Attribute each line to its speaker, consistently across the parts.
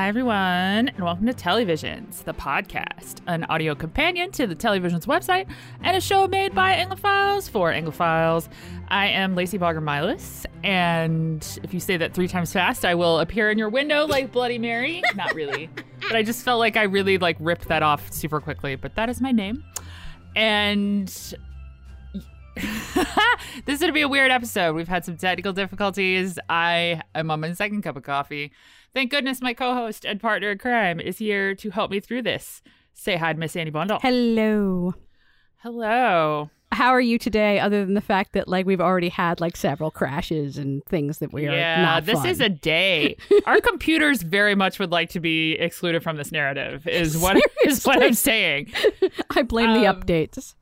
Speaker 1: Hi, everyone, and welcome to Telly Visions, the podcast, an audio companion to the Telly Visions website, and a show made by Anglophiles for Anglophiles. I am Lacy Baugher Milas, and if you say that three times fast, I will appear in your window like Bloody Mary. Not really, but I just felt like I really like ripped that off super quickly. But that is my name, and this is going to be a weird episode. We've had some technical difficulties. I am on my second cup of coffee. Thank goodness my co host and partner in crime is here to help me through this. Say hi to Miss Ani Bundel.
Speaker 2: Hello.
Speaker 1: Hello.
Speaker 2: How are you today, other than the fact that like we've already had like several crashes and things that we are
Speaker 1: yeah,
Speaker 2: not
Speaker 1: this
Speaker 2: fun.
Speaker 1: is a day. Our computers very much would like to be excluded from this narrative. Is what is what I'm saying.
Speaker 2: I blame the
Speaker 1: um,
Speaker 2: updates.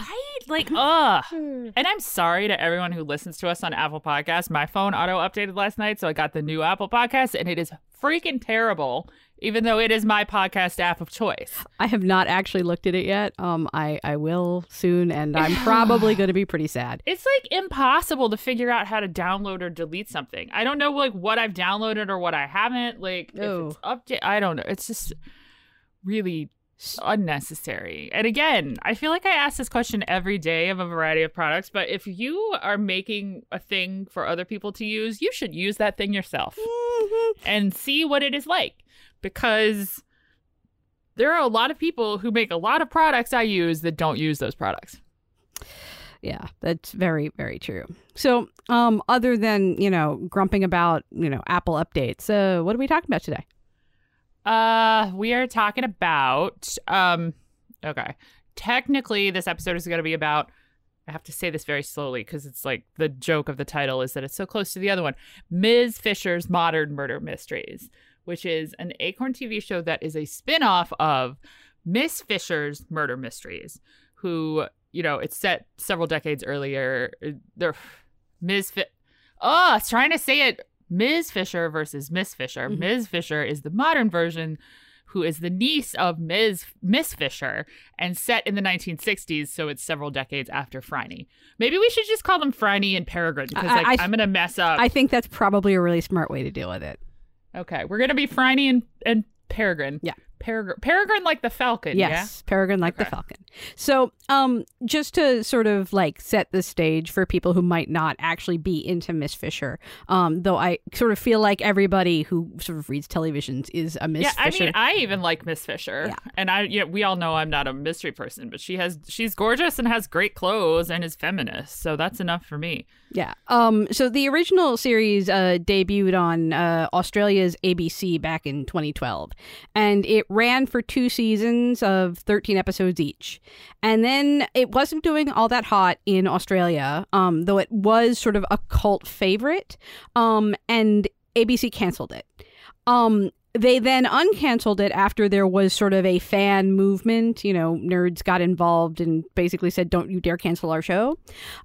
Speaker 1: Right? Like, ugh. And I'm sorry to everyone who listens to us on Apple Podcasts. My phone auto updated last night, so I got the new Apple Podcast, and it is freaking terrible, even though it is my podcast app of choice.
Speaker 2: I have not actually looked at it yet. Um, I I will soon, and I'm probably going to be pretty sad.
Speaker 1: It's like impossible to figure out how to download or delete something. I don't know like what I've downloaded or what I haven't. Like
Speaker 2: Oh.
Speaker 1: if it's update, I don't know. It's just really unnecessary. And again, I feel like I ask this question every day of a variety of products, but if you are making a thing for other people to use, you should use that thing yourself and see what it is like because there are a lot of people who make a lot of products I use that don't use those products.
Speaker 2: Yeah, that's very very true. So, um, other than you know grumping about you know Apple updates, uh, what are we talking about today?
Speaker 1: Uh, we are talking about um okay. Technically this episode is going to be about I have to say this very slowly because it's like the joke of the title is that it's so close to the other one. Ms. Fisher's Modern Murder Mysteries, which is an Acorn TV show that is a spin-off of Miss Fisher's Murder Mysteries, who, you know, it's set several decades earlier. They're Ms. Fi- Oh, I was trying to say it Ms. Fisher versus Miss Fisher.
Speaker 2: Mhm.
Speaker 1: Ms. Fisher is the modern version, who is the niece of Ms. Miss Fisher, and set in the 1960s, so it's several decades after Phryne. Maybe we should just call them Phryne and Peregrine, because
Speaker 2: I-
Speaker 1: like
Speaker 2: I-
Speaker 1: I, am gonna mess up.
Speaker 2: I think that's probably a really smart way to deal with it.
Speaker 1: okay, we're gonna be Phryne and, and Peregrine.
Speaker 2: Yeah.
Speaker 1: Peregrine, Peregrine like the Falcon.
Speaker 2: Yes, Peregrine like the Falcon. So, um, just to sort of like set the stage for people who might not actually be into Miss Fisher, um, though I sort of feel like everybody who sort of reads televisions is a Miss Fisher.
Speaker 1: Yeah, I mean, I even like Miss Fisher,
Speaker 2: Yeah.
Speaker 1: and I, yeah, we all know I'm not a mystery person, but she has, she's gorgeous and has great clothes and is feminist, so that's enough for me.
Speaker 2: Yeah. Um. So the original series uh, debuted on uh, Australia's ABC back in 2012, and it ran for two seasons of 13 episodes each. And then it wasn't doing all that hot in Australia, um, though it was sort of a cult favorite. Um, and ABC canceled it. Um. They then uncanceled it after there was sort of a fan movement. You know, nerds got involved and basically said, "Don't you dare cancel our show."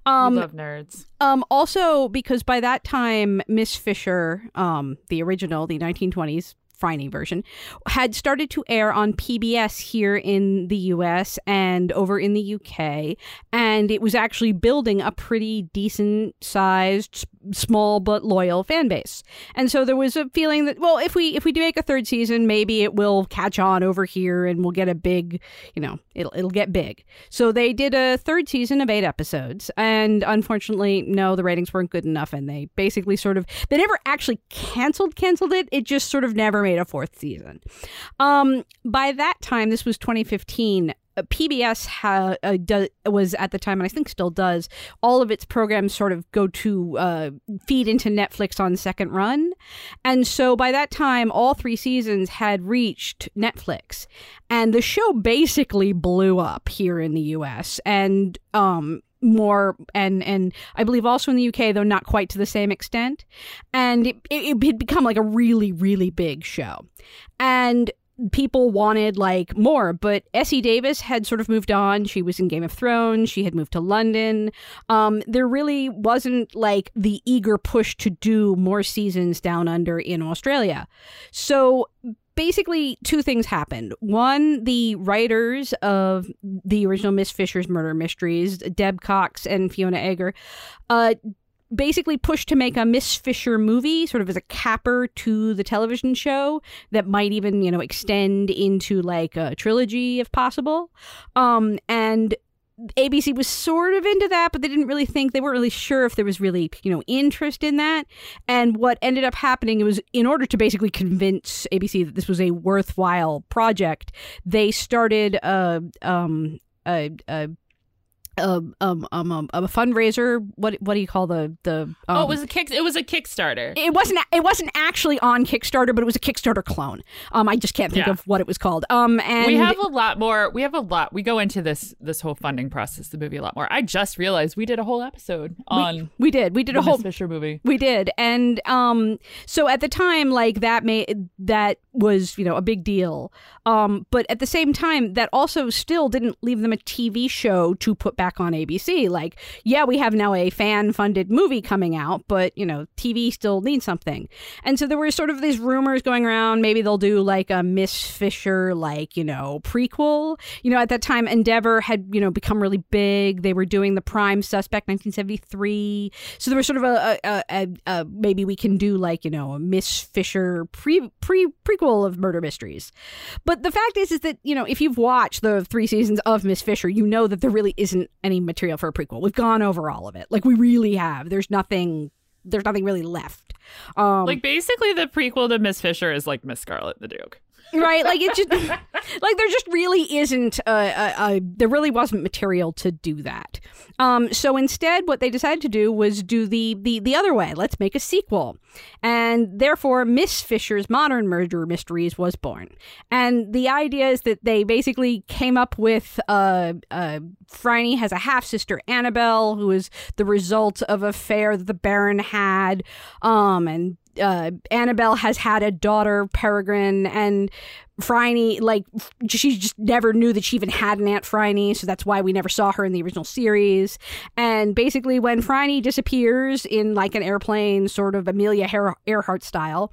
Speaker 2: Um,
Speaker 1: we love nerds.
Speaker 2: um, also, because by that time, Miss Fisher, um, the original, the 1920s Phryne version, had started to air on PBS here in the US and over in the UK. And it was actually building a pretty decent sized, small but loyal fan base. And so there was a feeling that, well, if we if we do make a third season, maybe it will catch on over here and we'll get a big, you know, it'll it'll get big. So they did a third season of eight episodes, and unfortunately, no, the ratings weren't good enough, and they basically sort of they never actually canceled canceled it. It just sort of never made a fourth season. Um, by that time, this was 2015. Uh, PBS ha- uh, do- was at the time, and I think still does, all of its programs sort of go to uh, feed into Netflix on second run. And so by that time, all three seasons had reached Netflix. And the show basically blew up here in the US. And um, more and and I believe also in the UK though not quite to the same extent and it, it, it had become like a really really big show and people wanted like more but Essie Davis had sort of moved on. She was in Game of Thrones. She had moved to London. Um there really wasn't like the eager push to do more seasons down under in Australia. So basically two things happened. One, the writers of the original Miss Fisher's murder mysteries, Deb Cox and Fiona Eagger, uh, basically pushed to make a Miss Fisher movie, sort of as a capper to the television show that might even, you know, extend into like a trilogy if possible. Um, and ABC was sort of into that, but they didn't really think they weren't really sure if there was really you know interest in that. And what ended up happening was in order to basically convince ABC that this was a worthwhile project, they started a um a, a um, um, um, um, a fundraiser. What what do you call the the? Um,
Speaker 1: oh, it was a kick. It was a Kickstarter.
Speaker 2: It wasn't. It wasn't actually on Kickstarter, but it was a Kickstarter clone. Um, I just can't think
Speaker 1: Yeah.
Speaker 2: of what it was called. Um, and
Speaker 1: we have a lot more. We have a lot. We go into this this whole funding process, the movie, a lot more. I just realized we did a whole episode on
Speaker 2: we did we did a whole
Speaker 1: Fisher movie.
Speaker 2: We did, and um, so at the time, like that made that was you know a big deal. Um, but at the same time, that also still didn't leave them a TV show to put back on ABC. Like, yeah, we have now a fan-funded movie coming out, but you know, TV still needs something. And so there were sort of these rumors going around. Maybe they'll do like a Miss Fisher, like you know, prequel. You know, at that time, Endeavor had you know become really big. They were doing the Prime Suspect, 1973. So there was sort of a, a, a, a maybe we can do like you know a Miss Fisher pre pre prequel of murder mysteries. But the fact is, is that you know if you've watched the three seasons of Miss Fisher, you know that there really isn't any material for a prequel. We've gone over all of it, like we really have. There's nothing. There's nothing really left. Um,
Speaker 1: Like basically, the prequel to Miss Fisher is like Miss Scarlet the Duke.
Speaker 2: Right? Like it just like there just really isn't uh, uh, uh, there really wasn't material to do that. Um so instead what they decided to do was do the the the other way. Let's make a sequel. And therefore miss fisher's modern murder mysteries was born. And the idea is that they basically came up with uh uh Phryne has a half sister Annabelle who is the result of a affair that the Baron had. Um and uh, Annabelle has had a daughter, Peregrine, and Phryne, like, she just never knew that she even had an Aunt Phryne, so that's why we never saw her in the original series. And basically, when Phryne disappears in like an airplane, sort of Amelia Ear- Earhart style,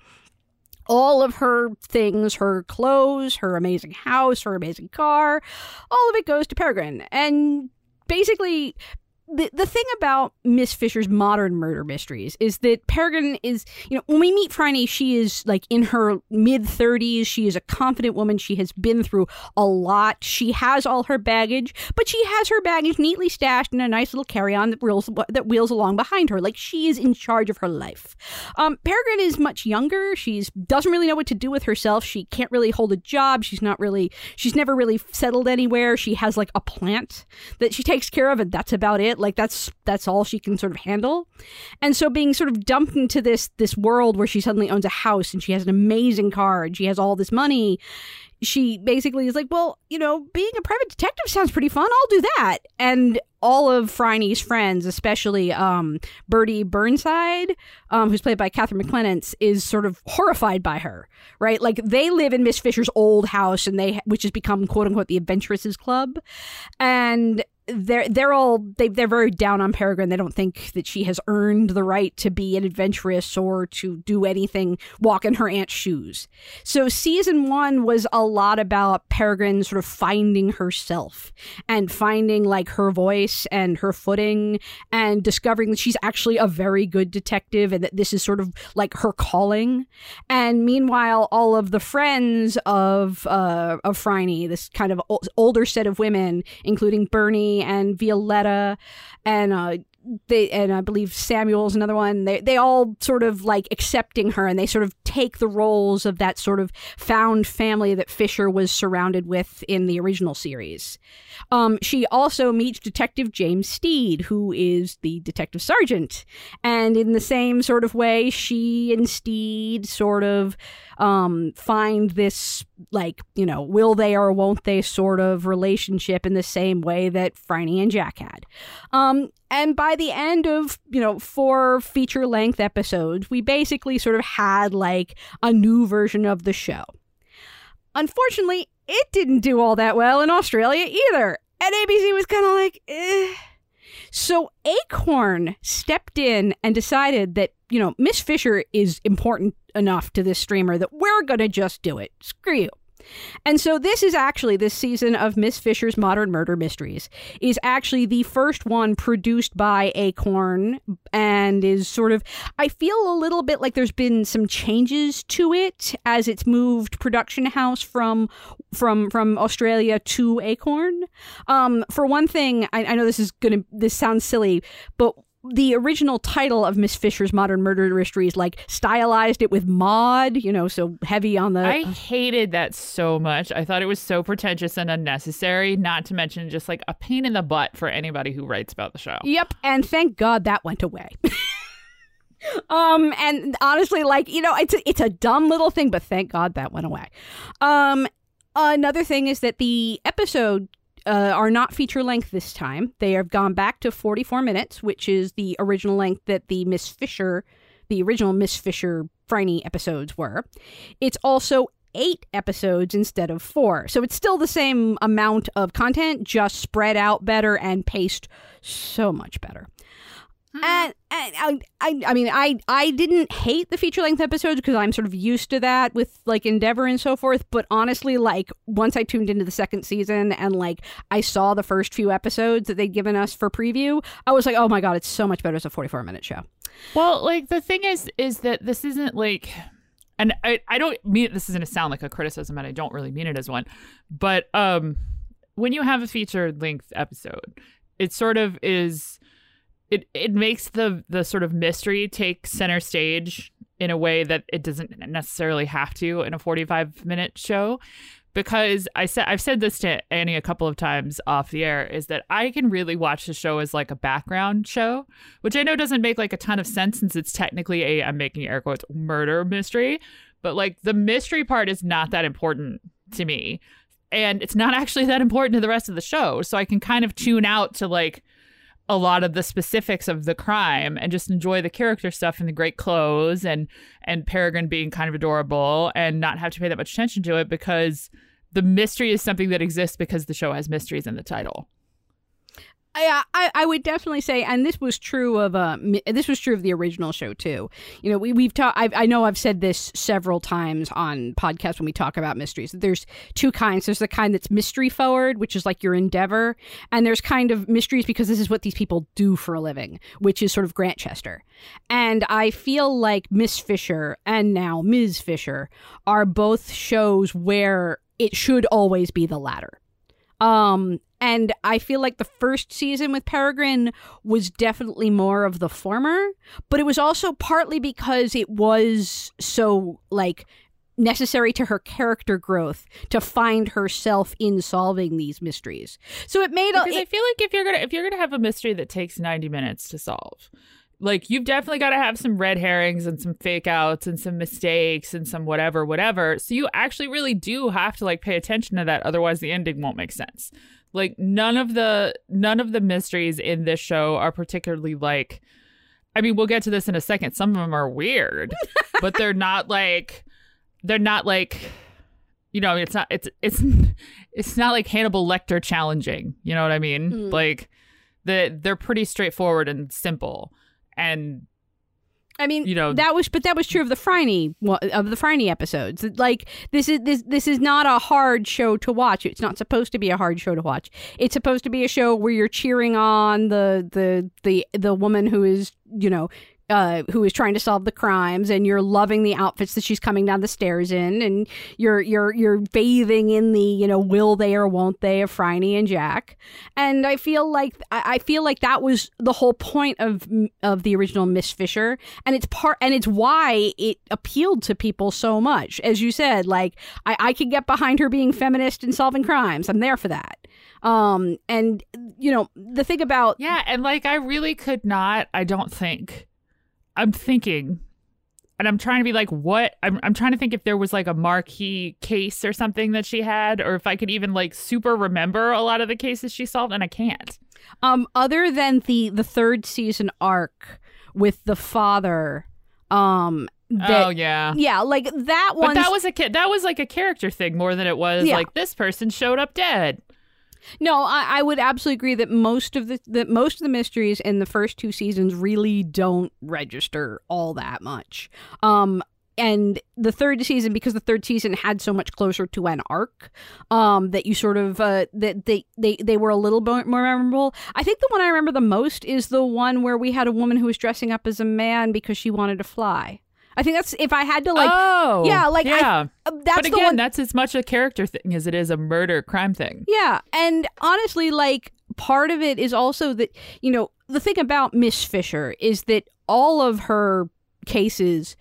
Speaker 2: all of her things, her clothes, her amazing house, her amazing car, all of it goes to Peregrine. And basically, the, the thing about Miss Fisher's modern murder mysteries is that Peregrine is, you know, when we meet Phryne, she is like in her mid 30s. She is a confident woman. She has been through a lot. She has all her baggage, but she has her baggage neatly stashed in a nice little carry on that wheels, that wheels along behind her. Like she is in charge of her life. Um, Peregrine is much younger. She's doesn't really know what to do with herself. She can't really hold a job. She's not really, she's never really settled anywhere. She has like a plant that she takes care of, and that's about it. Like that's that's all she can sort of handle. And so being sort of dumped into this this world where she suddenly owns a house and she has an amazing car and she has all this money, she basically is like, well, you know, being a private detective sounds pretty fun. I'll do that. And all of Phryne's friends, especially um, Birdie Birnside, um, who's played by Catherine McClements, is sort of horrified by her. Right, like they live in Miss Fisher's old house, and they which has become quote unquote the Adventuresses Club, and they're they're all they they're very down on Peregrine. They don't think that she has earned the right to be an adventuress or to do anything walk in her aunt's shoes. So season one was a lot about Peregrine sort of finding herself and finding like her voice and her footing and discovering that she's actually a very good detective and that this is sort of like her calling. And meanwhile, all of the friends of uh, of Phryne, this kind of o- older set of women, including Bernie and Violetta, and uh, they and I believe Samuel's another one. They they all sort of like accepting her, and they sort of take the roles of that sort of found family that Fisher was surrounded with in the original series. Um, she also meets Detective James Steed, who is the detective sergeant, and in the same sort of way, she and Steed sort of um, find this like you know will they or won't they sort of relationship in the same way that Phryne and Jack had. Um, and by the end of you know four feature length episodes, we basically sort of had like a new version of the show. Unfortunately, it didn't do all that well in Australia either. And ABC was kind of like, eh. So Acorn stepped in and decided that, you know, Miss Fisher is important enough to this streamer that we're going to just do it. Screw you. And so this is actually this season of Miss Fisher's Modern Murder Mysteries is actually the first one produced by Acorn and is sort of I feel a little bit like there's been some changes to it as it's moved production house from from from Australia to Acorn. Um, for one thing, I, I know this is gonna this sounds silly, but the original title of Miss Fisher's Modern Murder Mysteries like stylized it with mod, you know, so heavy on the.
Speaker 1: I hated that so much. I thought it was so pretentious and unnecessary. Not to mention just like a pain in the butt for anybody who writes about the show.
Speaker 2: Yep, and thank God that went away. um, and honestly, like you know, it's a, it's a dumb little thing, but thank God that went away. Um, another thing is that the episode uh, are not feature length this time. They have gone back to 44 minutes, which is the original length that the Miss Fisher, the original Miss Fisher Phryne episodes were. It's also eight episodes instead of four. So it's still the same amount of content, just spread out better and paced so much better. Hmm. And, and I, I, mean, I, I didn't hate the feature length episodes because I'm sort of used to that with like Endeavor and so forth. But honestly, like once I tuned into the second season and like I saw the first few episodes that they'd given us for preview, I was like, oh my god, it's so much better as a 44 minute show.
Speaker 1: Well, like the thing is, is that this isn't like and I, I don't mean this isn't to sound like a criticism and I don't really mean it as one, but um, when you have a feature length episode, it sort of is it it makes the the sort of mystery take center stage in a way that it doesn't necessarily have to in a 45 minute show because I said I've said this to Ani a couple of times off the air is that I can really watch the show as like a background show, which I know doesn't make like a ton of sense since it's technically a I'm making air quotes murder mystery, but like the mystery part is not that important to me. And it's not actually that important to the rest of the show. So I can kind of tune out to like a lot of the specifics of the crime and just enjoy the character stuff and the great clothes and and Peregrine being kind of adorable and not have to pay that much attention to it because the mystery is something that exists because the show has mysteries in the title.
Speaker 2: I, I would definitely say, and this was true of uh, this was true of the original show too. You know, we we've talked. I know I've said this several times on podcasts when we talk about mysteries. There's two kinds. There's the kind that's mystery forward, which is like your endeavor, and there's kind of mysteries because this is what these people do for a living, which is sort of Grantchester. And I feel like Miss Fisher and now Ms. Fisher are both shows where it should always be the latter. Um, and I feel like the first season with Peregrine was definitely more of the former, but it was also partly because it was so like necessary to her character growth to find herself in solving these mysteries. So it made
Speaker 1: because a, it, I feel like if you're gonna if you're gonna have a mystery that takes ninety minutes to solve, like you've definitely got to have some red herrings and some fake outs and some mistakes and some whatever whatever. So you actually really do have to like pay attention to that otherwise the ending won't make sense. Like none of the none of the mysteries in this show are particularly like i mean we'll get to this in a second. Some of them are weird but they're not like they're not like you know it's not it's it's it's not like hannibal lecter challenging you know what i mean? Mm. like the, they're pretty straightforward and simple and
Speaker 2: I mean, you know that was, but that was true of the Phryne of the Phryne episodes. Like this is this this is not a hard show to watch. It's not supposed to be a hard show to watch. It's supposed to be a show where you're cheering on the the the the woman who is you know uh, who is trying to solve the crimes, and you're loving the outfits that she's coming down the stairs in, and you're you're you're bathing in the you know will they or won't they of Phryne and Jack, and I feel like I feel like that was the whole point of of the original Miss Fisher, and it's part and it's why it appealed to people so much, as you said. Like I I can get behind her being feminist and solving crimes. I'm there for that. Um, and you know the thing about
Speaker 1: yeah, and like I really could not. I don't think I'm thinking, and I'm trying to be like, what? I'm, I'm trying to think if there was like a marquee case or something that she had, or if I could even like super remember a lot of the cases she solved, and I can't.
Speaker 2: Um, other than the the third season arc with the father, um, that,
Speaker 1: oh yeah,
Speaker 2: yeah, like that one.
Speaker 1: But that was a that was like a character thing more than it was yeah. like this person showed up dead.
Speaker 2: No, I, I, would absolutely agree that most of the that most of the mysteries in the first two seasons really don't register all that much. Um, and the third season because the third season had so much closer to an arc um that you sort of uh that they they they were a little bit more memorable i think the one i remember the most is the one where we had a woman who was dressing up as a man because she wanted to fly i think that's if i had to like
Speaker 1: oh,
Speaker 2: yeah, like,
Speaker 1: yeah.
Speaker 2: uh, that's
Speaker 1: but again,
Speaker 2: one
Speaker 1: that's as much a character thing as it is a murder crime thing.
Speaker 2: Yeah, and honestly, like part of it is also that you know the thing about Miss Fisher is that all of her cases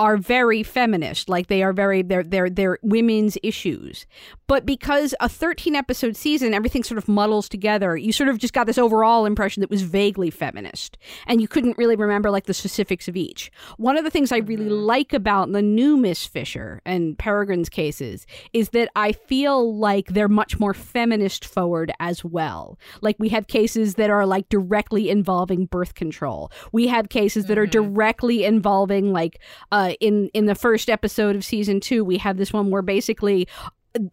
Speaker 2: are very feminist like they are very they're they're they're women's issues. But because a 13 episode season everything sort of muddles together you sort of just got this overall impression that was vaguely feminist and you couldn't really remember like the specifics of each. One of the things i really like about the new miss fisher and peregrine's cases is that i feel like they're much more feminist forward as well. Like we have cases that are like directly involving birth control. We have cases that are directly involving like uh in in the first episode of season 2 we have this one where basically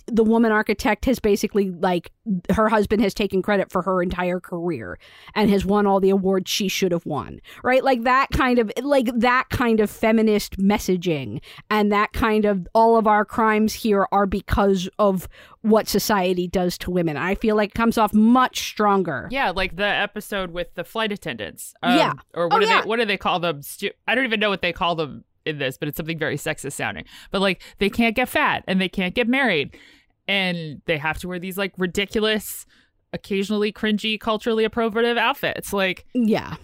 Speaker 2: the woman architect has basically like her husband has taken credit for her entire career and has won all the awards she should have won right like that kind of like that kind of feminist messaging and that kind of all of our crimes here are because of what society does to women i feel like it comes off much stronger
Speaker 1: Yeah, like the episode with the flight attendants. Um,
Speaker 2: Yeah.
Speaker 1: Or what
Speaker 2: Oh,
Speaker 1: do
Speaker 2: yeah.
Speaker 1: they what do they call them? Stu- I don't even know what they call them in this, but it's something very sexist sounding. But like they can't get fat and they can't get married. And they have to wear these like ridiculous, occasionally cringy, culturally appropriative outfits. Like
Speaker 2: Yeah.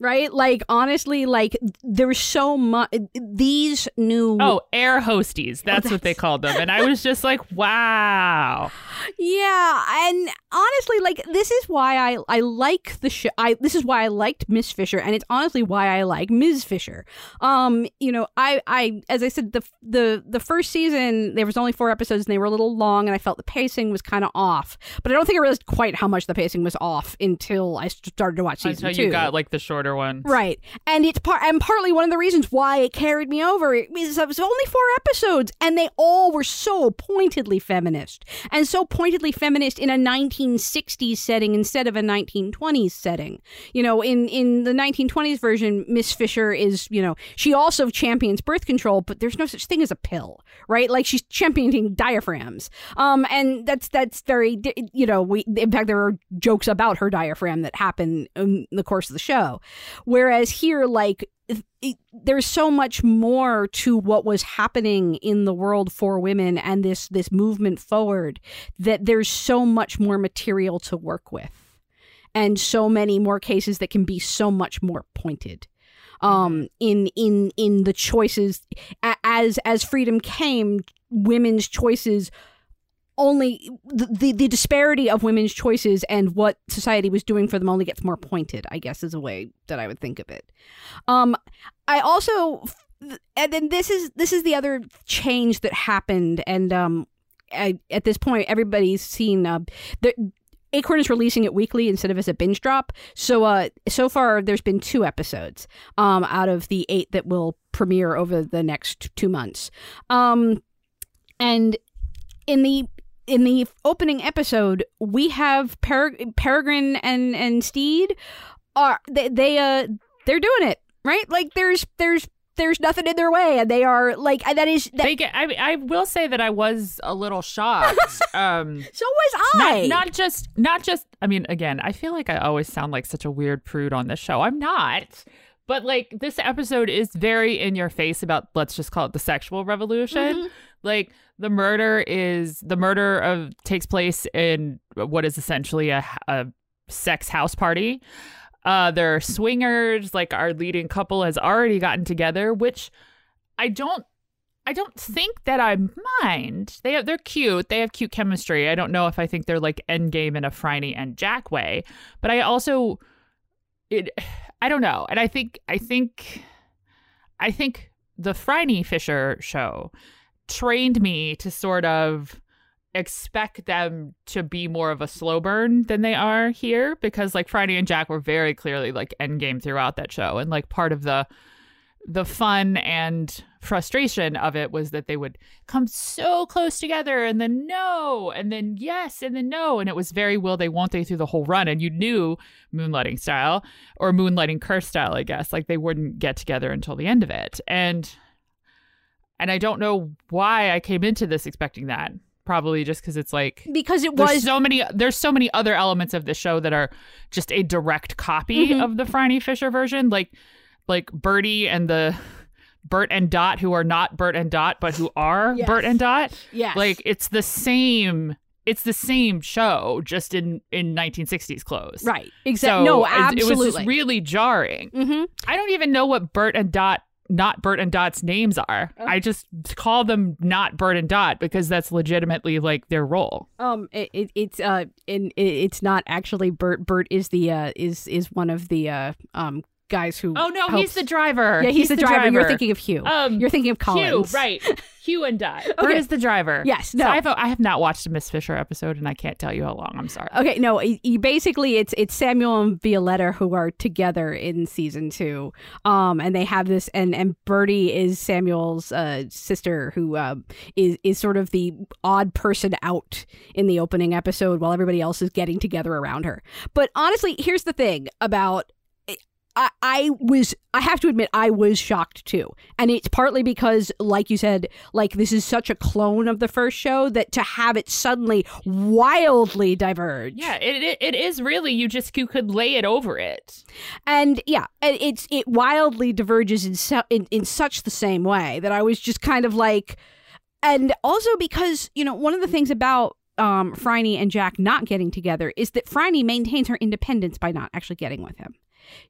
Speaker 2: Right? Like honestly, like there's so much these new
Speaker 1: Oh, air hosties. That's, what they called them. And I was just like, wow.
Speaker 2: Yeah, and honestly, like this is why I I like the show. I this is why I liked Miss Fisher, and it's honestly why I like Ms. Fisher. Um, you know, I I as I said the the the first season there was only four episodes and they were a little long, and I felt the pacing was kind of off. But I don't think I realized quite how much the pacing was off until I started to watch season
Speaker 1: Until
Speaker 2: two.
Speaker 1: you got like the shorter one.
Speaker 2: Right. And it's part and partly one of the reasons why it carried me over is it was only four episodes and they all were so pointedly feminist and so pointedly feminist in a 1960s setting instead of a 1920s setting. You know, in in the 1920s version Miss Fisher is, you know, she also champions birth control, but there's no such thing as a pill, right? Like she's championing diaphragms. Um and that's that's very you know, we in fact there are jokes about her diaphragm that happen in the course of the show. Whereas here, like, it- it- there's so much more to what was happening in the world for women and this this movement forward that there's so much more material to work with, and so many more cases that can be so much more pointed. Um, in in in the choices as as freedom came, women's choices only the, the the disparity of women's choices and what society was doing for them only gets more pointed i guess is a way that i would think of it um i also and then this is this is the other change that happened and um I, at this point everybody's seen uh the Acorn is releasing it weekly instead of as a binge drop. So uh so far there's been two episodes um out of the 8 that will premiere over the next 2 months. Um and in the in the opening episode, we have per- Peregrine and and Steed are they, they uh they're doing it right. Like there's there's there's nothing in their way, and they are like that is that.
Speaker 1: They get I I will say that I was a little shocked. um
Speaker 2: so was I.
Speaker 1: not, not just not just i mean again i feel like i always sound like such a weird prude on this show i'm not but like this episode is very in your face about let's just call it the sexual revolution
Speaker 2: Mm-hmm.
Speaker 1: Like the murder is the murder of takes place in what is essentially a, a sex house party uh they're swingers like our leading couple has already gotten together which i don't I don't think that I mind. They have, they're cute. They have cute chemistry. I don't know if I think they're like Endgame in a Phryne and Jack way, but I also it I don't know. And I think I think I think the Phryne Fisher show trained me to sort of expect them to be more of a slow burn than they are here because like Phryne and Jack were very clearly like endgame throughout that show. And like part of the the fun and frustration of it was that they would come so close together and then no and then yes and then no. And it was very will they won't they through the whole run. And you knew moonlighting style or moonlighting curse style i guess. Like they wouldn't get together until the end of it. And and I don't know why I came into this expecting that. Probably just because it's like
Speaker 2: because it was
Speaker 1: so many there's so many other elements of the show that are just a direct copy
Speaker 2: Mhm.
Speaker 1: of the Phryne Fisher version, like like Birdie and the Bert and Dot, who are not Bert and Dot, but who are
Speaker 2: Yes.
Speaker 1: Bert and Dot.
Speaker 2: yes.
Speaker 1: Like it's the same. It's the same show, just in in 1960s clothes.
Speaker 2: right. Exactly.
Speaker 1: So
Speaker 2: no,
Speaker 1: it-
Speaker 2: absolutely.
Speaker 1: It was just really jarring.
Speaker 2: hmm
Speaker 1: I don't even know what Bert and Dot, not Bert and Dot's names are.
Speaker 2: Oh.
Speaker 1: I just call them not Bert and Dot because that's legitimately like their role.
Speaker 2: Um, it, it it's uh, in it, it's not actually Bert. Bert is the uh is is one of the uh um guys who.
Speaker 1: Oh no,
Speaker 2: helps-
Speaker 1: he's the driver.
Speaker 2: Yeah, he's, the, driver. You're thinking of Hugh.
Speaker 1: Um,
Speaker 2: You're thinking of
Speaker 1: Hugh,
Speaker 2: Collins.
Speaker 1: right? Hugh and Dot. Bert is the driver.
Speaker 2: Yes.
Speaker 1: So
Speaker 2: No.
Speaker 1: I have, I have not watched a Miss Fisher episode, and I can't tell you how long. I'm sorry.
Speaker 2: Okay, no, you basically it's it's Samuel and Violetta who are together in season two, um, and they have this, and and Birdie is Samuel's uh, sister who um, is is sort of the odd person out in the opening episode while everybody else is getting together around her. But honestly, here's the thing about. I, I was I have to admit I was shocked too. And it's partly because like you said like this is such a clone of the first show that to have it suddenly wildly diverge.
Speaker 1: Yeah, it, it it is really you just you could lay it over it.
Speaker 2: and yeah and it's it wildly diverges in, su- in in such the same way that i was just kind of like and also because you know one of the things about um Phryne and Jack not getting together is that Phryne maintains her independence by not actually getting with him.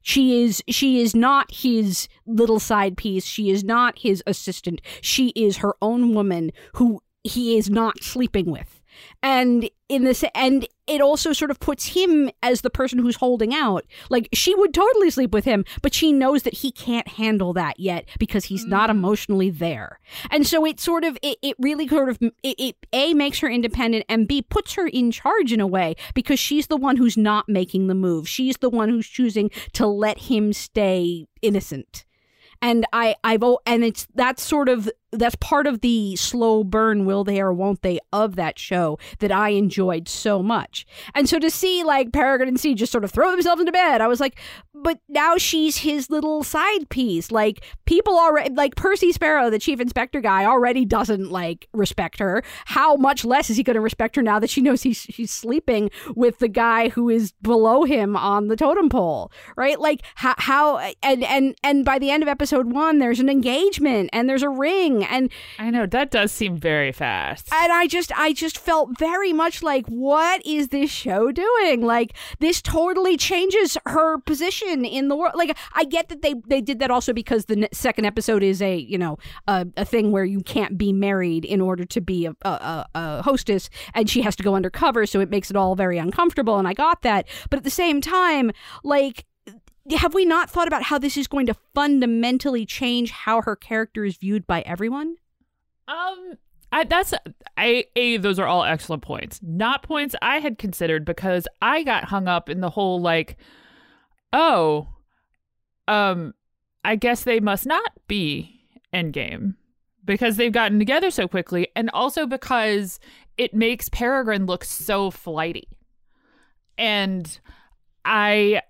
Speaker 2: She is she is not his little side piece. She is not his assistant. She is her own woman who he is not sleeping with. And in this and it also sort of puts him as the person who's holding out. Like she would totally sleep with him, but she knows that he can't handle that yet because he's not mm. emotionally there. And so it sort of it, it really sort of it, it a makes her independent and b puts her in charge in a way because she's the one who's not making the move. She's the one who's choosing to let him stay innocent. And I I've and it's that's sort of that's part of the slow burn will they or won't they of that show that I enjoyed so much. And so to see like Peregrine and C just sort of throw themselves into bed, I was like, but now she's his little side piece. Like people already like Percy Sparrow, the chief inspector guy, already doesn't like respect her. How much less is he going to respect her now that she knows he's she's sleeping with the guy who is below him on the totem pole, right? Like how how and and and by the end of episode one, there's an engagement and there's a ring and
Speaker 1: I know that does seem very fast.
Speaker 2: and I just I just felt very much like what is this show doing? Like this totally changes her position in the world. Like I get that they they did that also because the second episode is a you know a, a thing where you can't be married in order to be a, a, a, a hostess, and she has to go undercover, so it makes it all very uncomfortable. And I got that, but at the same time, like have we not thought about how this is going to fundamentally change how her character is viewed by everyone?
Speaker 1: Um, I, that's I a those are all excellent points. Not points I had considered because I got hung up in the whole like, oh, um, I guess they must not be endgame because they've gotten together so quickly, and also because it makes Peregrine look so flighty, and I,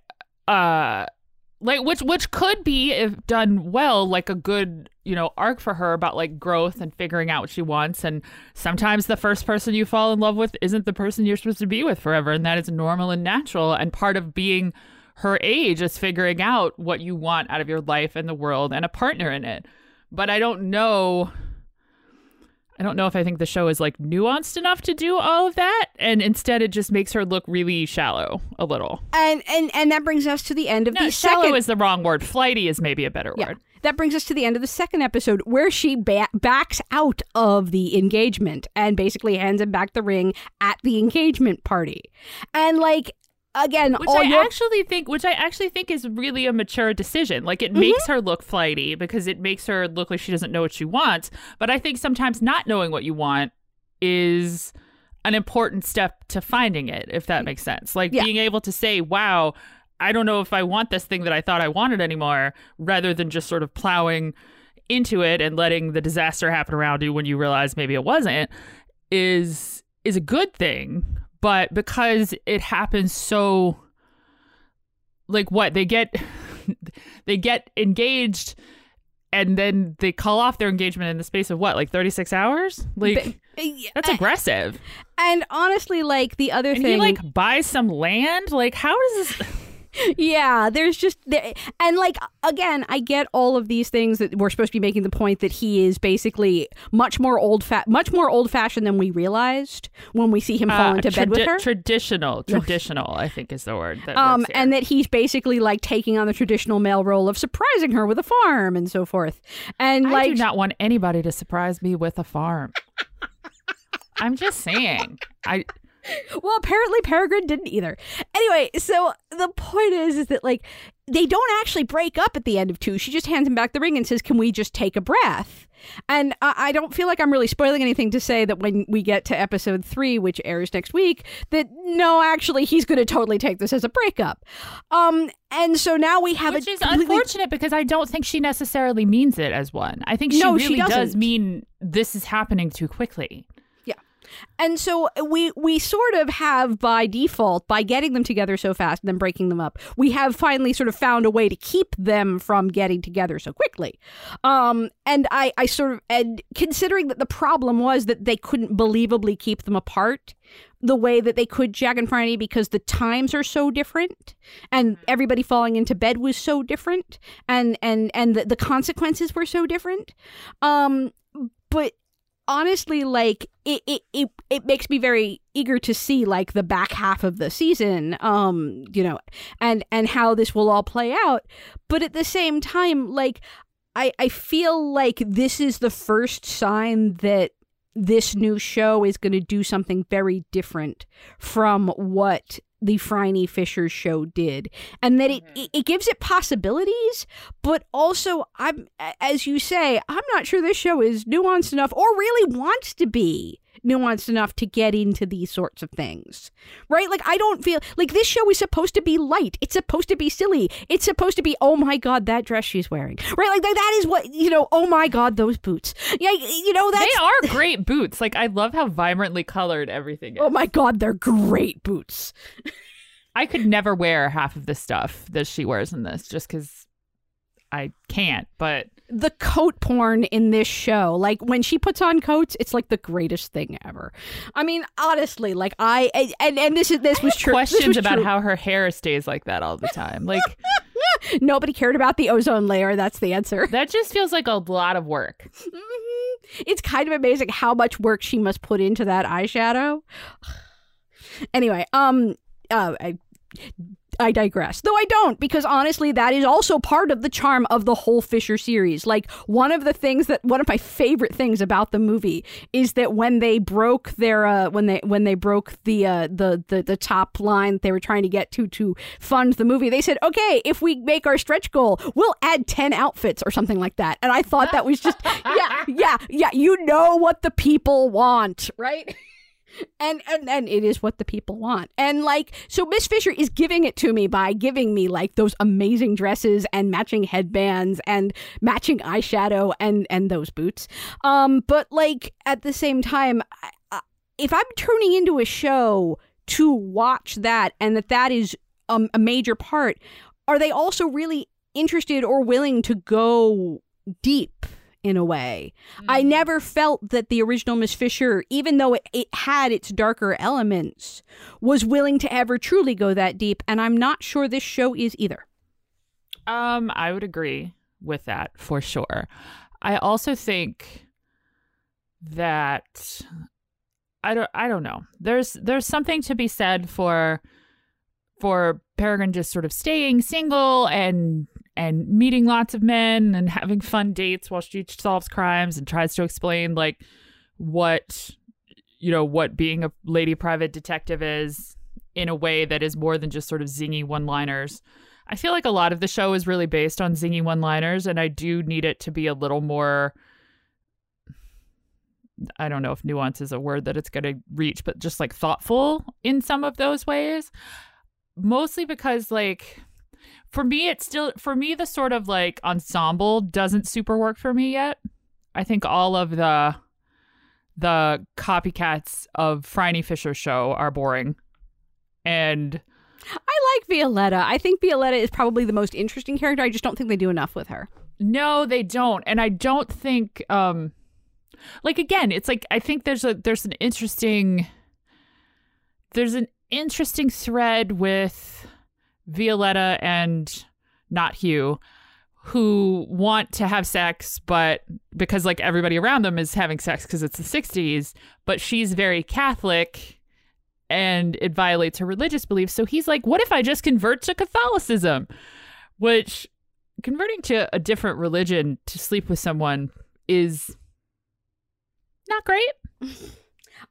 Speaker 1: uh like which which could be if done well like a good you know arc for her about like growth and figuring out what she wants. And sometimes the first person you fall in love with isn't the person you're supposed to be with forever. And that is normal and natural. And part of being her age is figuring out what you want out of your life and the world and a partner in it. But i don't know I don't know if I think the show is like nuanced enough to do all of that, and instead it just makes her look really shallow a little.
Speaker 2: And and and that brings us to the end of
Speaker 1: No,
Speaker 2: the
Speaker 1: shallow
Speaker 2: second.
Speaker 1: is the wrong word. Flighty is maybe a better
Speaker 2: yeah,
Speaker 1: word.
Speaker 2: that brings us to the end of the second episode where she ba- backs out of the engagement and basically hands him back the ring at the engagement party. And like again,
Speaker 1: Which I
Speaker 2: your
Speaker 1: actually think, which I actually think is really a mature decision. Like
Speaker 2: Mm-hmm.
Speaker 1: it makes her look flighty because it makes her look like she doesn't know what she wants. But I think sometimes not knowing what you want is an important step to finding it, if that makes sense. Like
Speaker 2: Yeah.
Speaker 1: being able to say, "Wow, I don't know if I want this thing that I thought I wanted anymore," rather than just sort of plowing into it and letting the disaster happen around you when you realize maybe it wasn't is is a good thing but because it happens so like what they get they get engaged and then they call off their engagement in the space of what, like 36 hours? Like eh, that's aggressive.
Speaker 2: And honestly, like the other
Speaker 1: and
Speaker 2: thing,
Speaker 1: he like buys some land. Like how does this?
Speaker 2: yeah, there's just and like again, I get all of these things that we're supposed to be making the point that he is basically much more old fat, much more old fashioned than we realized when we see him fall
Speaker 1: Uh,
Speaker 2: into bed with her.
Speaker 1: Traditional, traditional, I think is the word. That
Speaker 2: um, and that he's basically like taking on the traditional male role of surprising her with a farm and so forth. And
Speaker 1: I
Speaker 2: like,
Speaker 1: do not want anybody to surprise me with a farm. I'm just saying. I
Speaker 2: well, apparently Peregrine didn't either. Anyway, so the point is, is that like they don't actually break up at the end of two. She just hands him back the ring and says, "Can we just take a breath?" And I, I don't feel like I'm really spoiling anything to say that when we get to episode three, which airs next week, that no, actually, he's going to totally take this as a breakup. Um, and so now we have
Speaker 1: which
Speaker 2: a
Speaker 1: is
Speaker 2: completely-
Speaker 1: unfortunate because I don't think she necessarily means it as one. I think she
Speaker 2: No,
Speaker 1: really does
Speaker 2: doesn't.
Speaker 1: mean this is happening too quickly.
Speaker 2: And so we we sort of have by default by getting them together so fast and then breaking them up, we have finally sort of found a way to keep them from getting together so quickly. Um, and I I sort of and considering that the problem was that they couldn't believably keep them apart the way that they could Jack and Phryne because the times are so different and everybody falling into bed was so different and and and the, the consequences were so different. Um, but honestly like it, it it it makes me very eager to see like the back half of the season um you know and and how this will all play out. But at the same time like i i feel like this is the first sign that this new show is going to do something very different from what the Phryne Fisher show did, and that it, it it gives it possibilities, but also I'm as you say, I'm not sure this show is nuanced enough or really wants to be nuanced enough to get into these sorts of things. Right? Like I don't feel like this show is supposed to be light. It's supposed to be silly. It's supposed to be oh my god that dress she's wearing. Right? Like that, is what, you know, oh my god those boots. Yeah, you know that's
Speaker 1: They are great boots. Like I love how vibrantly colored everything is.
Speaker 2: Oh my god, they're great boots.
Speaker 1: I could never wear half of the stuff that she wears in this just because I can't. But
Speaker 2: the coat porn in this show like when she puts on coats it's like the greatest thing ever i mean honestly like i and and this is this was true
Speaker 1: questions
Speaker 2: was
Speaker 1: about
Speaker 2: true.
Speaker 1: how her hair stays like that all the time. Like
Speaker 2: nobody cared about the ozone layer that's the answer
Speaker 1: that just feels like a lot of work.
Speaker 2: Mhm. it's kind of amazing how much work she must put into that eyeshadow anyway um uh I, I digress. Though I don't, because honestly, that is also part of the charm of the whole Fisher series. Like, one of the things that, one of my favorite things about the movie is that when they broke their, uh, when they, when they broke the, uh, the, the, the top line they were trying to get to to fund the movie, they said, okay, if we make our stretch goal, we'll add 10 outfits or something like that. And I thought that was just, yeah, yeah, yeah, you know what the people want, right? and and and it is what the people want. And like so miss fisher is giving it to me by giving me like those amazing dresses and matching headbands and matching eyeshadow and and those boots. Um but like at the same time if i'm turning into a show to watch that and that that is um, a major part are they also really interested or willing to go deep in a way. I never felt that the original Miss Fisher, even though it, it had its darker elements, was willing to ever truly go that deep, and I'm not sure this show is either.
Speaker 1: Um, I would agree with that for sure. I also think that I don't I don't know. There's there's something to be said for for Peregrine just sort of staying single and and meeting lots of men and having fun dates while she solves crimes and tries to explain like what you know what being a lady private detective is in a way that is more than just sort of zingy one-liners. I feel like a lot of the show is really based on zingy one-liners and I do need it to be a little more I don't know if nuance is a word that it's going to reach, but just like thoughtful in some of those ways. Mostly because, like, for me, it's still, for me, the sort of like ensemble doesn't super work for me yet. I think all of the, the copycats of Phryne Fisher show are boring. And
Speaker 2: I like Violetta. I think Violetta is probably the most interesting character. I just don't think they do enough with her.
Speaker 1: No, they don't. And I don't think um like again, it's like I think there's a there's an interesting there's an interesting thread with Violetta and not Hugh who want to have sex but because like everybody around them is having sex because it's the 60s but she's very catholic and it violates her religious beliefs so he's like what if i just convert to catholicism which converting to a different religion to sleep with someone is not great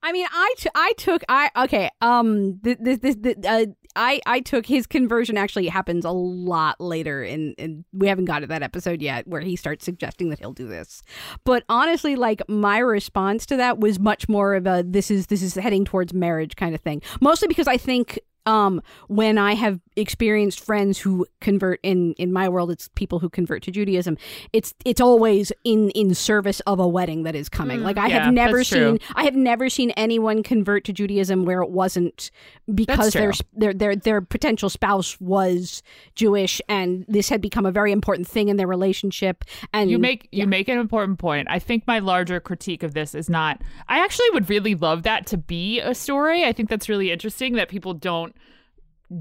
Speaker 2: I mean, I, t- I took I okay. Um, this this, this uh, I I took his conversion. Actually, happens a lot later, and and we haven't got to that episode yet where he starts suggesting that he'll do this. But honestly, like my response to that was much more of a this is this is heading towards marriage kind of thing. Mostly because I think um when i have experienced friends who convert in in my world it's people who convert to judaism it's it's always in in service of a wedding that is coming
Speaker 1: Mm,
Speaker 2: like i
Speaker 1: yeah,
Speaker 2: have never seen
Speaker 1: true.
Speaker 2: i have never seen anyone convert to judaism where it wasn't because their their their their potential spouse was jewish and this had become a very important thing in their relationship and
Speaker 1: you make you make an important point. I think my larger critique of this is not. I actually would really love that to be a story. I think that's really interesting that people don't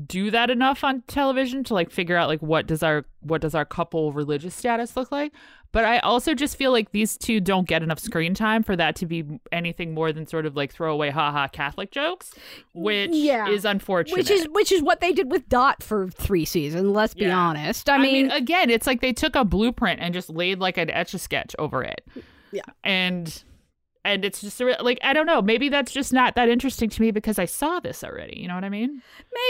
Speaker 1: do that enough on television to like figure out like what does our what does our couple religious status look like. But I also just feel like these two don't get enough screen time for that to be anything more than sort of like throwaway haha Catholic jokes, which
Speaker 2: Yeah.
Speaker 1: is unfortunate.
Speaker 2: which is which is what they did with dot for three seasons let's be
Speaker 1: Yeah.
Speaker 2: honest i mean
Speaker 1: again, it's like they took a blueprint and just laid like an etch a sketch over it.
Speaker 2: Yeah.
Speaker 1: And and it's just re- like I don't know, maybe that's just not that interesting to me because I saw this already. You know what I mean?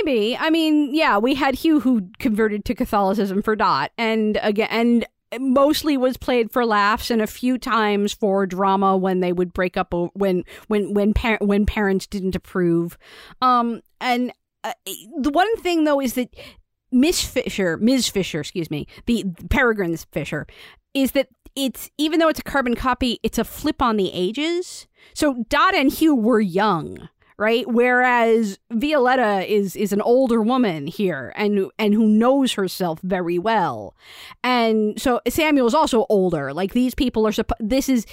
Speaker 2: Maybe. I mean, yeah, we had Hugh who converted to Catholicism for Dot, and again, and mostly was played for laughs, and a few times for drama when they would break up when when when par- when parents didn't approve. Um, and uh, the one thing though is that Miss Fisher, Ms. Fisher, excuse me, the Peregrine's Fisher, is that it's even though it's a carbon copy, it's a flip on the ages. So Dot and Hugh were young, right? Whereas Violetta is is an older woman here and and who knows herself very well. And so Samuel's also older. Like these people are this is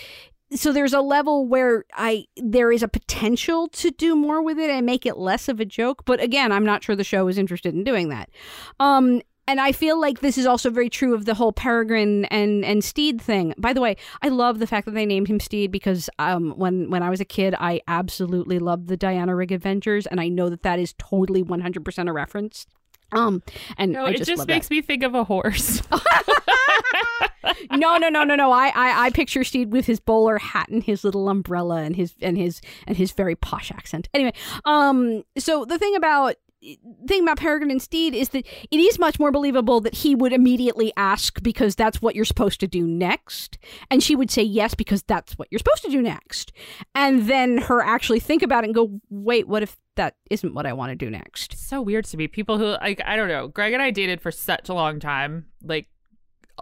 Speaker 2: so there's a level where I there is a potential to do more with it and make it less of a joke, but again, I'm not sure the show is interested in doing that. Um and I feel like this is also very true of the whole Peregrine and and Steed thing. By the way, I love the fact that they named him Steed because um when when I was a kid, I absolutely loved the Diana Rigg Adventures, and I know that that is totally 100% a reference. Um and
Speaker 1: No,
Speaker 2: I
Speaker 1: it
Speaker 2: just,
Speaker 1: just makes me think of a horse.
Speaker 2: no no no no no. I, I I picture Steed with his bowler hat and his little umbrella and his and his and his very posh accent. Anyway, um so the thing about thing about Peregrine and Steed is that it is much more believable that he would immediately ask because that's what you're supposed to do next. And she would say yes because that's what you're supposed to do next. And then her actually think about it and go, wait, what if that isn't what I want to do next?
Speaker 1: so weird to me. People who like I don't know. Greg and I dated for such a long time, like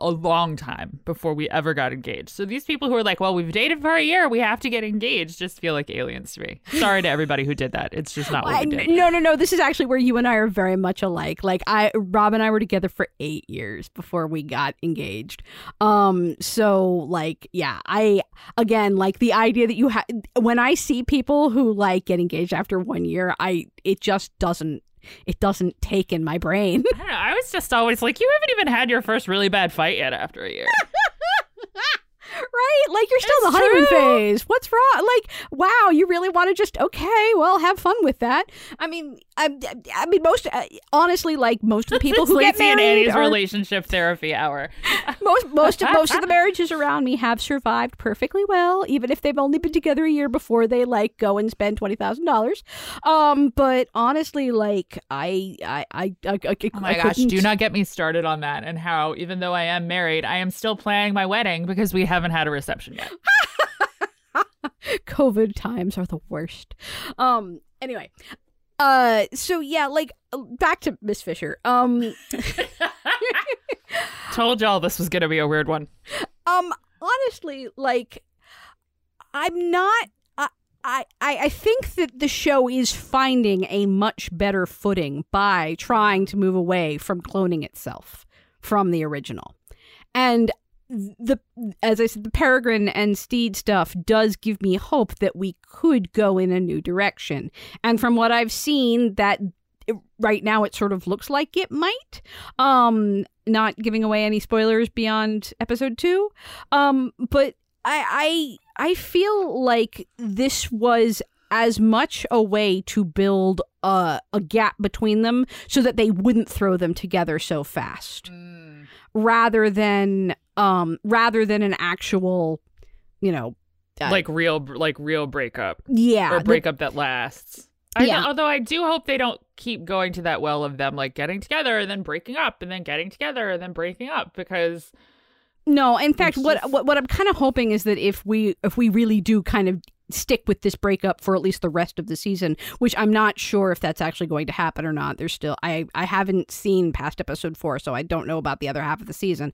Speaker 1: a long time before we ever got engaged. So these people who are like, "Well, we've dated for a year, we have to get engaged," just feel like aliens to me. Sorry to everybody who did that. It's just not what
Speaker 2: I,
Speaker 1: we did.
Speaker 2: no, no, no. This is actually where you and I are very much alike. Like I, Rob and I were together for eight years before we got engaged. Um, so like, yeah, I again like the idea that you have when I see people who like get engaged after one year, I it just doesn't it doesn't take in my brain.
Speaker 1: I know. I was just always like, you haven't even had your first really bad fight yet after a year.
Speaker 2: right? Like you're still in
Speaker 1: It's
Speaker 2: the honeymoon
Speaker 1: true.
Speaker 2: phase. What's wrong? Like, wow, you really want to just okay? Well, have fun with that. I mean, I, I mean, most uh, honestly, like most of the people who get
Speaker 1: Lacy and
Speaker 2: married
Speaker 1: Ani's
Speaker 2: are,
Speaker 1: relationship therapy hour.
Speaker 2: most most of most of the marriages around me have survived perfectly well, even if they've only been together a year before they like go and spend twenty thousand dollars. Um, but honestly, like I I I, I, I
Speaker 1: Oh my
Speaker 2: I
Speaker 1: gosh, do not get me started on that and how even though I am married, I am still planning my wedding because we haven't had a reception yet.
Speaker 2: COVID times are the worst. Um. Anyway. Uh. So yeah, like uh, back to Miss Fisher. Um.
Speaker 1: Told y'all this was going to be a weird one.
Speaker 2: Um, honestly, like, I'm not. I, I I think that the show is finding a much better footing by trying to move away from cloning itself from the original. And the as I said, the Peregrine and Steed stuff does give me hope that we could go in a new direction. And from what I've seen, that right now it sort of looks like it might. Um, not giving away any spoilers beyond episode two. Um, but I I I feel like this was as much a way to build a, a gap between them so that they wouldn't throw them together so fast
Speaker 1: Mm.
Speaker 2: rather than um rather than an actual you know uh,
Speaker 1: like real like real breakup
Speaker 2: yeah
Speaker 1: or
Speaker 2: the-
Speaker 1: breakup that lasts. I,
Speaker 2: Yeah.
Speaker 1: Although I do hope they don't keep going to that well of them like getting together and then breaking up and then getting together and then breaking up because
Speaker 2: no in fact
Speaker 1: It's
Speaker 2: what, what what i'm kind of hoping is that if we if we really do kind of stick with this breakup for at least the rest of the season which i'm not sure if that's actually going to happen or not there's still i i haven't seen past episode four so i don't know about the other half of the season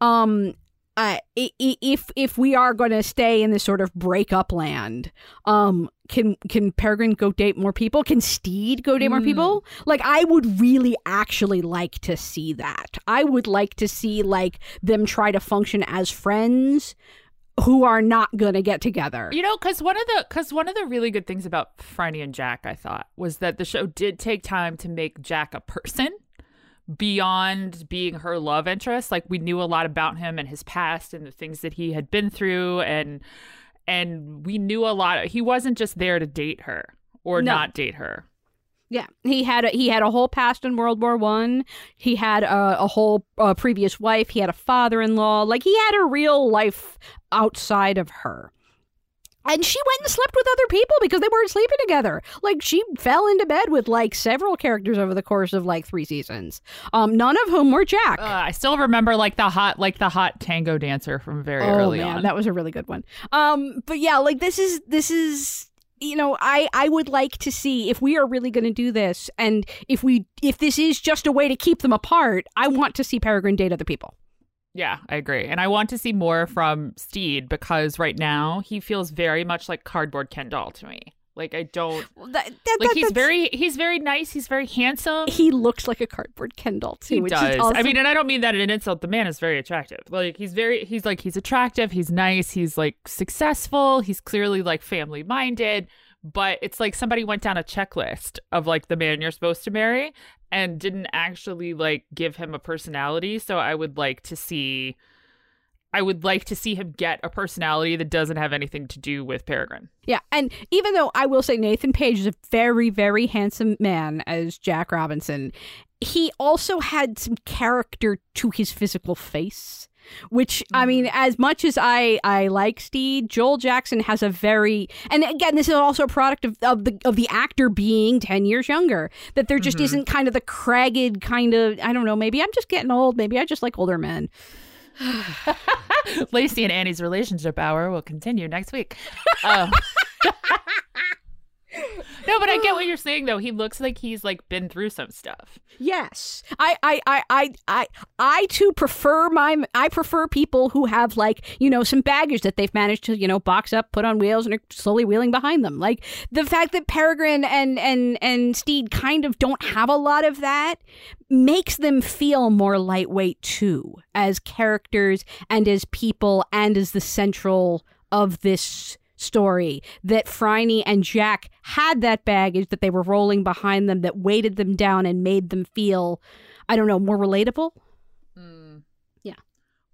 Speaker 2: um uh, if if we are going to stay in this sort of breakup land, um, can can Peregrine go date more people? Can Steed go date more
Speaker 1: Mm.
Speaker 2: people? Like, I would really actually like to see that. I would like to see like them try to function as friends who are not going to get together.
Speaker 1: You know, because one of the because one of the really good things about Phryne and Jack, I thought, was that the show did take time to make Jack a person beyond being her love interest. Like we knew a lot about him and his past and the things that he had been through, and and we knew a lot. He wasn't just there to date her or
Speaker 2: No.
Speaker 1: not date her.
Speaker 2: Yeah, he had a, he had a whole past in World War One. He had a, a whole uh, previous wife. He had a father-in-law. Like he had a real life outside of her. And she went and slept with other people because they weren't sleeping together. Like she fell into bed with like several characters over the course of like three seasons. Um, none of whom were Jack.
Speaker 1: Uh, I still remember like the hot like the hot tango dancer from very
Speaker 2: oh
Speaker 1: early
Speaker 2: man,
Speaker 1: on.
Speaker 2: that was a really good one. Um, but yeah, like this is this is you know I I would like to see if we are really going to do this, and if we if this is just a way to keep them apart, I want to see Peregrine date other people.
Speaker 1: Yeah, I agree. And I want to see more from Steed because right now he feels very much like cardboard Ken doll to me. Like I don't
Speaker 2: Well, that, that,
Speaker 1: like
Speaker 2: that-
Speaker 1: he's very he's very nice, he's very handsome.
Speaker 2: he looks like a cardboard Ken doll too.
Speaker 1: He
Speaker 2: which
Speaker 1: does.
Speaker 2: Also,
Speaker 1: I mean, and I don't mean that in an insult. The man is very attractive. Like he's very he's like he's attractive, he's nice, he's like successful, he's clearly like family minded, but it's like somebody went down a checklist of like the man you're supposed to marry and didn't actually like give him a personality. So I would like to see I would like to see him get a personality that doesn't have anything to do with Peregrine.
Speaker 2: yeah, and even though I will say Nathan Page is a very very handsome man as Jack Robinson, he also had some character to his physical face. Which I mean, as much as I I like Steed, Joel Jackson has a very and again, this is also a product of, of the of the actor being ten years younger. That there just
Speaker 1: Mhm.
Speaker 2: isn't kind of the cragged kind of I don't know. Maybe I'm just getting old. Maybe I just like older men.
Speaker 1: Lacy and Ani's relationship hour will continue next week. Um, no, but I get what ah. you're saying though. He looks like he's like been through some stuff.
Speaker 2: Yes, I, I, I, I, I, I too prefer my. I prefer people who have like you know some baggage that they've managed to you know box up, put on wheels, and are slowly wheeling behind them. Like the fact that Peregrine and and and Steed kind of don't have a lot of that makes them feel more lightweight too, as characters and as people and as the central of this story that Phryne and Jack had that baggage that they were rolling behind them that weighted them down and made them feel, I don't know, more relatable. Yeah.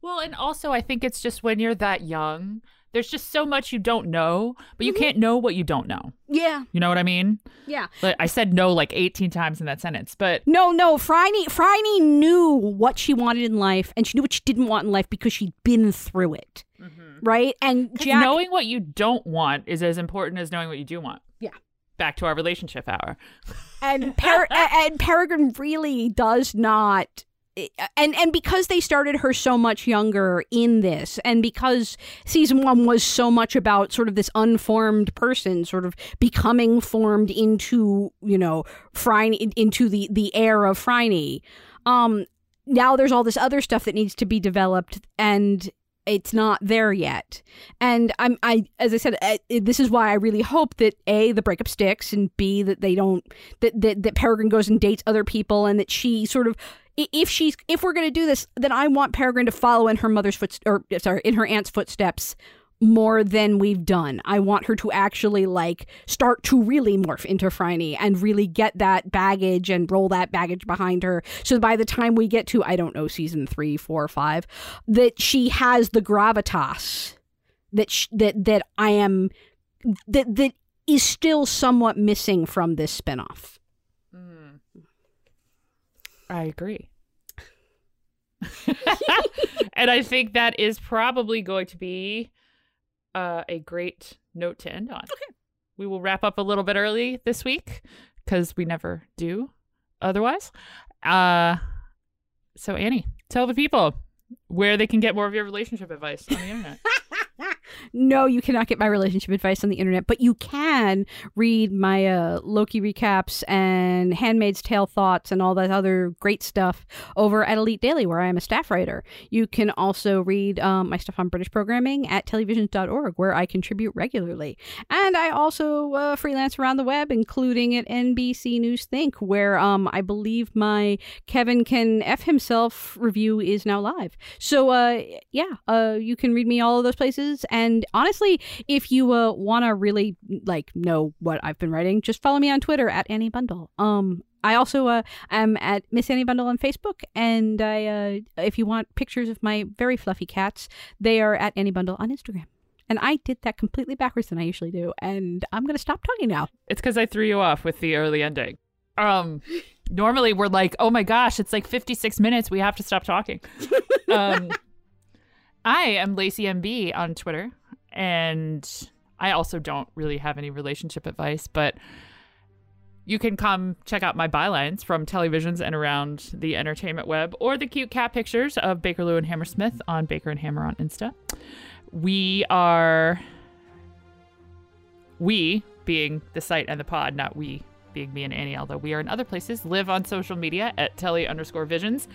Speaker 1: Well, and also I think it's just when you're that young, there's just so much you don't know, but you
Speaker 2: Mhm.
Speaker 1: can't know what you don't know.
Speaker 2: Yeah,
Speaker 1: You know what I mean?
Speaker 2: yeah.
Speaker 1: Like I said no like 18 times in that sentence, but
Speaker 2: No, no, Phryne, Phryne knew what she wanted in life and she knew what she didn't want in life because she'd been through it, right? And Jack,
Speaker 1: knowing what you don't want is as important as knowing what you do want.
Speaker 2: Yeah.
Speaker 1: Back to our relationship hour.
Speaker 2: and per- and Peregrine really does not and and because they started her so much younger in this and because season 1 was so much about sort of this unformed person sort of becoming formed into you know Phryne into the the heir of Phryne um now there's all this other stuff that needs to be developed and it's not there yet. And i'm i as i said uh, this is why i really hope that a the breakup sticks and b that they don't that that, that peregrine goes and dates other people and that she sort of if she's if we're gonna do this, then I want Peregrine to follow in her mother's foot or sorry in her aunt's footsteps more than we've done. I want her to actually like start to really morph into Phryne and really get that baggage and roll that baggage behind her. So by the time we get to I don't know season three, four, five, that she has the gravitas that sh- that that I am that that is still somewhat missing from this spinoff.
Speaker 1: Mm. I agree. and I think that is probably going to be uh, a great note to end on.
Speaker 2: Okay.
Speaker 1: We will wrap up a little bit early this week because we never do otherwise. Uh, so, Ani, tell the people where they can get more of your relationship advice on the internet.
Speaker 2: no, you cannot get my relationship advice on the internet, but you can read my uh, Loki recaps and Handmaid's Tale thoughts and all that other great stuff over at Elite Daily, where I am a staff writer. You can also read um, my stuff on British programming at tellyvisions.org, where I contribute regularly. And I also uh, freelance around the web, including at NBC News Think, where um, I believe my Kevin Can F Himself review is now live. So, uh, yeah, uh, you can read me all of those places. And honestly, if you uh, want to really like know what I've been writing, just follow me on Twitter at Ani Bundel. Um, I also uh, am at Miss Ani Bundel on Facebook, and I, uh, if you want pictures of my very fluffy cats, they are at Ani Bundel on Instagram. And I did that completely backwards than I usually do, and I'm gonna stop talking now.
Speaker 1: It's because I threw you off with the early ending. Um, normally we're like, oh my gosh, it's like 56 minutes. We have to stop talking. um, I am Lacy MB on Twitter, and I also don't really have any relationship advice, but you can come check out my bylines from Telly Visions and around the entertainment web or the cute cat pictures of Bakerloo and Hammersmith on Baker and Hammer on Insta. We are we being the site and the pod, not we being me and Ani, although we are in other places, live on social media at telly underscore visions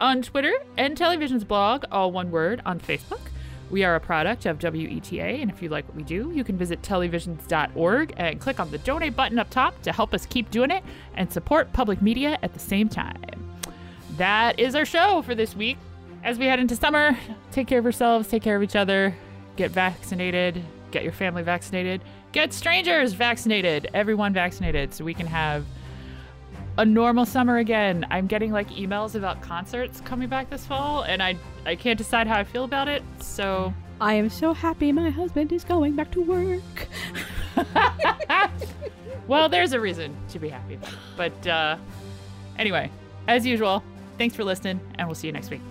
Speaker 1: on Twitter and Television's blog, all one word, on Facebook. We are a product of WETA, and if you like what we do, you can visit tellyvisions.org and click on the donate button up top to help us keep doing it and support public media at the same time. That is our show for this week. As we head into summer, take care of yourselves, take care of each other, get vaccinated, get your family vaccinated, get strangers vaccinated, everyone vaccinated, so we can have a normal summer again. I'm getting like emails about concerts coming back this fall, and I I can't decide how I feel about it. So
Speaker 2: I am so happy my husband is going back to work.
Speaker 1: well, there's a reason to be happy. But uh, anyway, as usual, thanks for listening, and we'll see you next week.